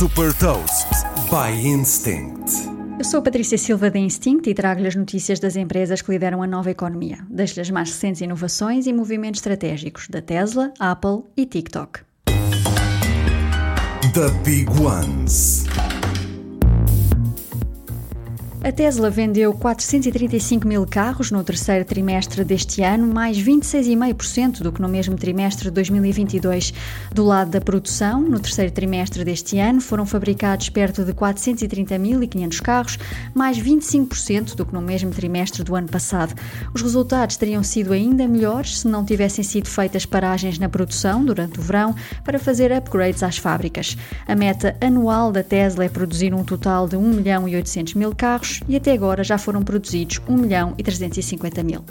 Super Toast by Instinct. Eu sou Patrícia Silva da Instinct e trago-lhe as notícias das empresas que lideram a nova economia. Deixo-lhe as mais recentes inovações e movimentos estratégicos da Tesla, Apple e TikTok. The Big Ones. A Tesla vendeu 435 mil carros no terceiro trimestre deste ano, mais 26,5% do que no mesmo trimestre de 2022. Do lado da produção, no terceiro trimestre deste ano, foram fabricados perto de 430.500 carros, mais 25% do que no mesmo trimestre do ano passado. Os resultados teriam sido ainda melhores se não tivessem sido feitas paragens na produção durante o verão para fazer upgrades às fábricas. A meta anual da Tesla é produzir um total de 1 milhão e 800 mil carros e até agora já foram produzidos 1 milhão e 350 mil.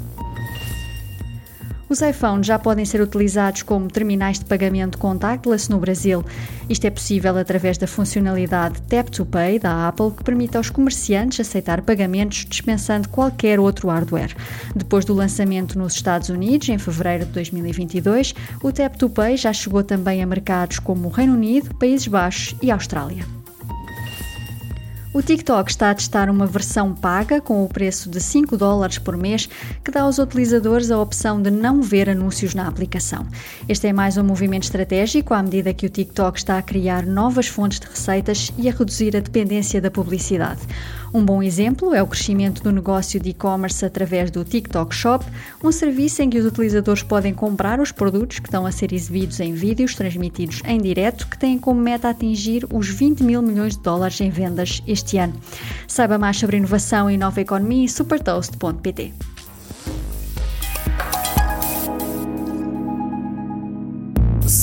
Os iPhones já podem ser utilizados como terminais de pagamento contactless no Brasil. Isto é possível através da funcionalidade Tap to Pay da Apple, que permite aos comerciantes aceitar pagamentos dispensando qualquer outro hardware. Depois do lançamento nos Estados Unidos, em fevereiro de 2022, o Tap to Pay já chegou também a mercados como o Reino Unido, Países Baixos e Austrália. O TikTok está a testar uma versão paga com o preço de 5 dólares por mês que dá aos utilizadores a opção de não ver anúncios na aplicação. Este é mais um movimento estratégico à medida que o TikTok está a criar novas fontes de receitas e a reduzir a dependência da publicidade. Um bom exemplo é o crescimento do negócio de e-commerce através do TikTok Shop, um serviço em que os utilizadores podem comprar os produtos que estão a ser exibidos em vídeos transmitidos em direto, que têm como meta atingir os 20 mil milhões de dólares em vendas este ano. Saiba mais sobre inovação e nova economia em supertoast.pt.